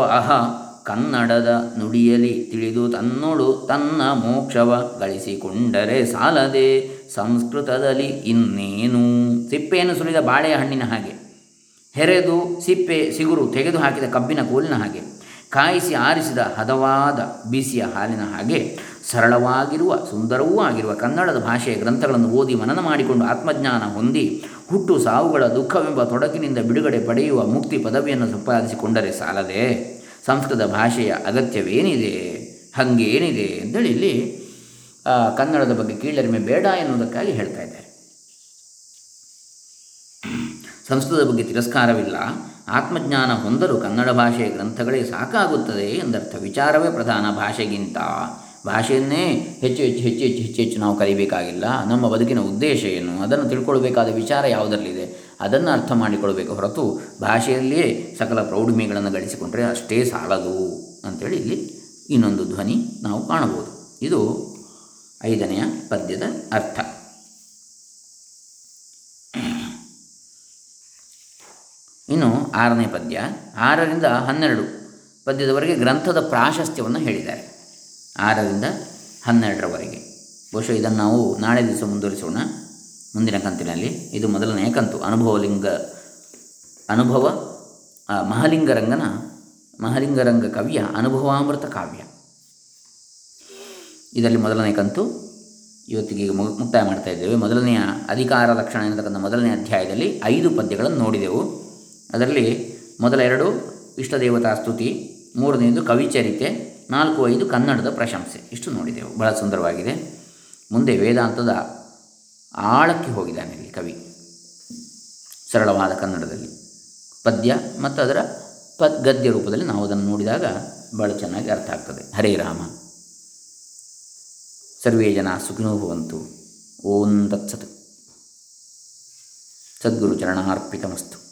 ಕನ್ನಡದ ನುಡಿಯಲಿ ತಿಳಿದು ತನ್ನೊಳು ತನ್ನ ಮೋಕ್ಷವ ಗಳಿಸಿಕೊಂಡರೆ ಸಾಲದೆ ಸಂಸ್ಕೃತದಲ್ಲಿ ಇನ್ನೇನು? ಸಿಪ್ಪೆಯನ್ನು ಸುಲಿದ ಬಾಳೆಹಣ್ಣಿನ ಹಾಗೆ. ಹೆರೆದು ಸಿಪ್ಪೆ ಸಿಗುರು ತೆಗೆದು ಹಾಕಿದ ಕಬ್ಬಿನ ಕೋಲಿನ ಹಾಗೆ. ಕಾಯಿಸಿ ಆರಿಸಿದ ಹದವಾದ ಬಿಸಿಯ ಹಾಲಿನ ಹಾಗೆ. ಸರಳವಾಗಿರುವ ಸುಂದರವೂ ಆಗಿರುವ ಕನ್ನಡದ ಭಾಷೆಯ ಗ್ರಂಥಗಳನ್ನು ಓದಿ ಮನನ ಮಾಡಿಕೊಂಡು ಆತ್ಮಜ್ಞಾನ ಹೊಂದಿ ಹುಟ್ಟು ಸಾವುಗಳ ದುಃಖವೆಂಬ ತೊಡಕಿನಿಂದ ಬಿಡುಗಡೆ ಪಡೆಯುವ ಮುಕ್ತಿ ಪದವಿಯನ್ನು ಸಂಪಾದಿಸಿಕೊಂಡರೆ ಸಾಲದೆ? ಸಂಸ್ಕೃತ ಭಾಷೆಯ ಅಗತ್ಯವೇನಿದೆ? ಹಾಗೇನಿದೆ ಅಂತೇಳಿ ಇಲ್ಲಿ ಕನ್ನಡದ ಬಗ್ಗೆ ಕೀಳರಿಮೆ ಬೇಡ ಎನ್ನುವುದಕ್ಕಾಗಿ ಹೇಳ್ತಾ ಇದ್ದಾರೆ. ಸಂಸ್ಕೃತದ ಬಗ್ಗೆ ತಿರಸ್ಕಾರವಿಲ್ಲ. ಆತ್ಮಜ್ಞಾನ ಹೊಂದಲು ಕನ್ನಡ ಭಾಷೆಯ ಗ್ರಂಥಗಳೇ ಸಾಕಾಗುತ್ತದೆ ಎಂದರ್ಥ. ವಿಚಾರವೇ ಪ್ರಧಾನ ಭಾಷೆಗಿಂತ. ಭಾಷೆಯನ್ನೇ ಹೆಚ್ಚು ಹೆಚ್ಚು ಹೆಚ್ಚು ಹೆಚ್ಚು ಹೆಚ್ಚು ಹೆಚ್ಚು ನಾವು ಕಲಿಬೇಕಾಗಿಲ್ಲ. ನಮ್ಮ ಬದುಕಿನ ಉದ್ದೇಶ ಏನು? ಅದನ್ನು ತಿಳ್ಕೊಳ್ಬೇಕಾದ ವಿಚಾರ ಯಾವುದರಲ್ಲಿದೆ? ಅದನ್ನು ಅರ್ಥ ಮಾಡಿಕೊಳ್ಬೇಕು ಹೊರತು ಭಾಷೆಯಲ್ಲಿಯೇ ಸಕಲ ಪ್ರೌಢಿಮೆಗಳನ್ನು ಗಳಿಸಿಕೊಂಡರೆ ಅಷ್ಟೇ ಸಾಲದು ಅಂಥೇಳಿ ಇಲ್ಲಿ ಇನ್ನೊಂದು ಧ್ವನಿ ನಾವು ಕಾಣಬಹುದು. ಇದು ಐದನೆಯ ಪದ್ಯದ ಅರ್ಥ. ಇನ್ನು ಆರನೇ ಪದ್ಯ, ಆರರಿಂದ ಹನ್ನೆರಡು ಪದ್ಯದವರೆಗೆ ಗ್ರಂಥದ ಪ್ರಾಶಸ್ತ್ಯವನ್ನು ಹೇಳಿದ್ದಾರೆ. ಆರರಿಂದ ಹನ್ನೆರಡರವರೆಗೆ. ಬಹುಶಃ ಇದನ್ನು ನಾವು ನಾಳೆ ದಿವಸ ಮುಂದುವರಿಸೋಣ. ಮುಂದಿನ ಕಂತಿನಲ್ಲಿ. ಇದು ಮೊದಲನೆಯ ಕಂತು. ಅನುಭವಲಿಂಗ, ಅನುಭವ ಮಹಲಿಂಗರಂಗನ, ಮಹಲಿಂಗರಂಗ ಕವಿಯ, ಅನುಭವಾಮೃತ ಕಾವ್ಯ. ಇದರಲ್ಲಿ ಮೊದಲನೇ ಕಂತು. ಇವತ್ತಿಗೆ ಮುಕ್ತಾಯ ಮಾಡ್ತಾ ಇದ್ದೇವೆ. ಮೊದಲನೆಯ ಅಧಿಕಾರ ಲಕ್ಷಣ ಎನ್ನತಕ್ಕಂಥ ಮೊದಲನೇ ಅಧ್ಯಾಯದಲ್ಲಿ ಐದು ಪದ್ಯಗಳನ್ನು ನೋಡಿದೆವು. ಅದರಲ್ಲಿ ಮೊದಲ ಎರಡು, ಇಷ್ಟದೇವತಾ ಸ್ತುತಿ, ಮೂರನೆಯದು ಕವಿಚರಿತೆ ನಾಲ್ಕು ಐದು ಕನ್ನಡದ ಪ್ರಶಂಸೆ. ಇಷ್ಟು ನೋಡಿದೆವು. ಬಹಳ ಸುಂದರವಾಗಿದೆ. ಮುಂದೆ ವೇದಾಂತದ ಆಳಕ್ಕೆ ಹೋಗಿದ್ದಾನೆ ಇಲ್ಲಿ ಕವಿ. ಸರಳವಾದ ಕನ್ನಡದಲ್ಲಿ. ಪದ್ಯ ಮತ್ತು ಅದರ ಪದ್ ಗದ್ಯ ರೂಪದಲ್ಲಿ ನಾವು ಅದನ್ನು ನೋಡಿದಾಗ ಭಾಳ ಚೆನ್ನಾಗಿ ಅರ್ಥ ಆಗ್ತದೆ. ಹರೇ ರಾಮ. ಸರ್ವೇ ಜನ ಸುಖಿನೋ ಭವಂತು. ಓಂ ತತ್ಸತ್. ಸದ್ಗುರು ಚರಣಾರ್ಪಿತಮಸ್ತು.